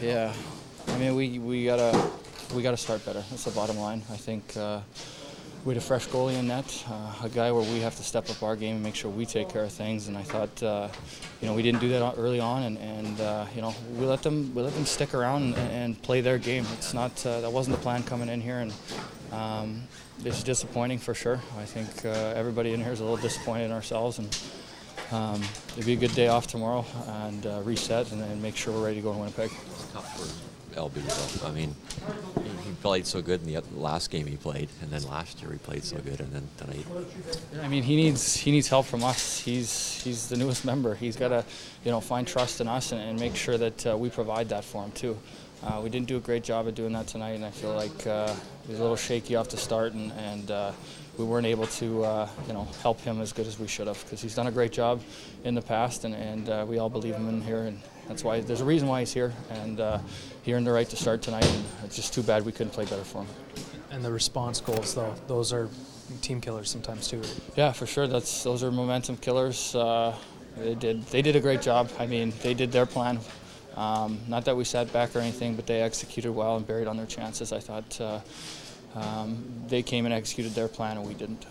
Yeah, I mean we we gotta we gotta start better. That's the bottom line. I think uh, we had a fresh goalie in net, uh, a guy where we have to step up our game and make sure we take care of things. And I thought, uh, you know, we didn't do that early on, and, and uh, you know we let them we let them stick around and, and play their game. It's not uh, that wasn't the plan coming in here, and um, it's disappointing for sure. I think uh, everybody in here is a little disappointed in ourselves and. Um, it'll be a good day off tomorrow and uh, reset and then make sure we're ready to go to Winnipeg. It's tough for LB though. I mean, he, played so good in the last game he played, and then last year he played so good, and then tonight. I mean, he needs he needs help from us. He's he's the newest member. He's got to, you know, find trust in us and, and make sure that uh, we provide that for him too. Uh, we didn't do a great job of doing that tonight, and I feel like uh, he was a little shaky off the start, and, and uh, we weren't able to, uh, you know, help him as good as we should have because he's done a great job in the past, and, and uh, we all believe him in here, and that's why there's a reason why he's here, and uh, he earned the right to start tonight, and it's just too bad we couldn't play better for him. And the response goals, though, those are team killers sometimes too. Yeah, for sure. That's those are momentum killers. Uh, they did they did a great job. I mean, they did their plan. Um, not that we sat back or anything, but they executed well and buried on their chances. I thought uh, um, they came and executed their plan, and we didn't.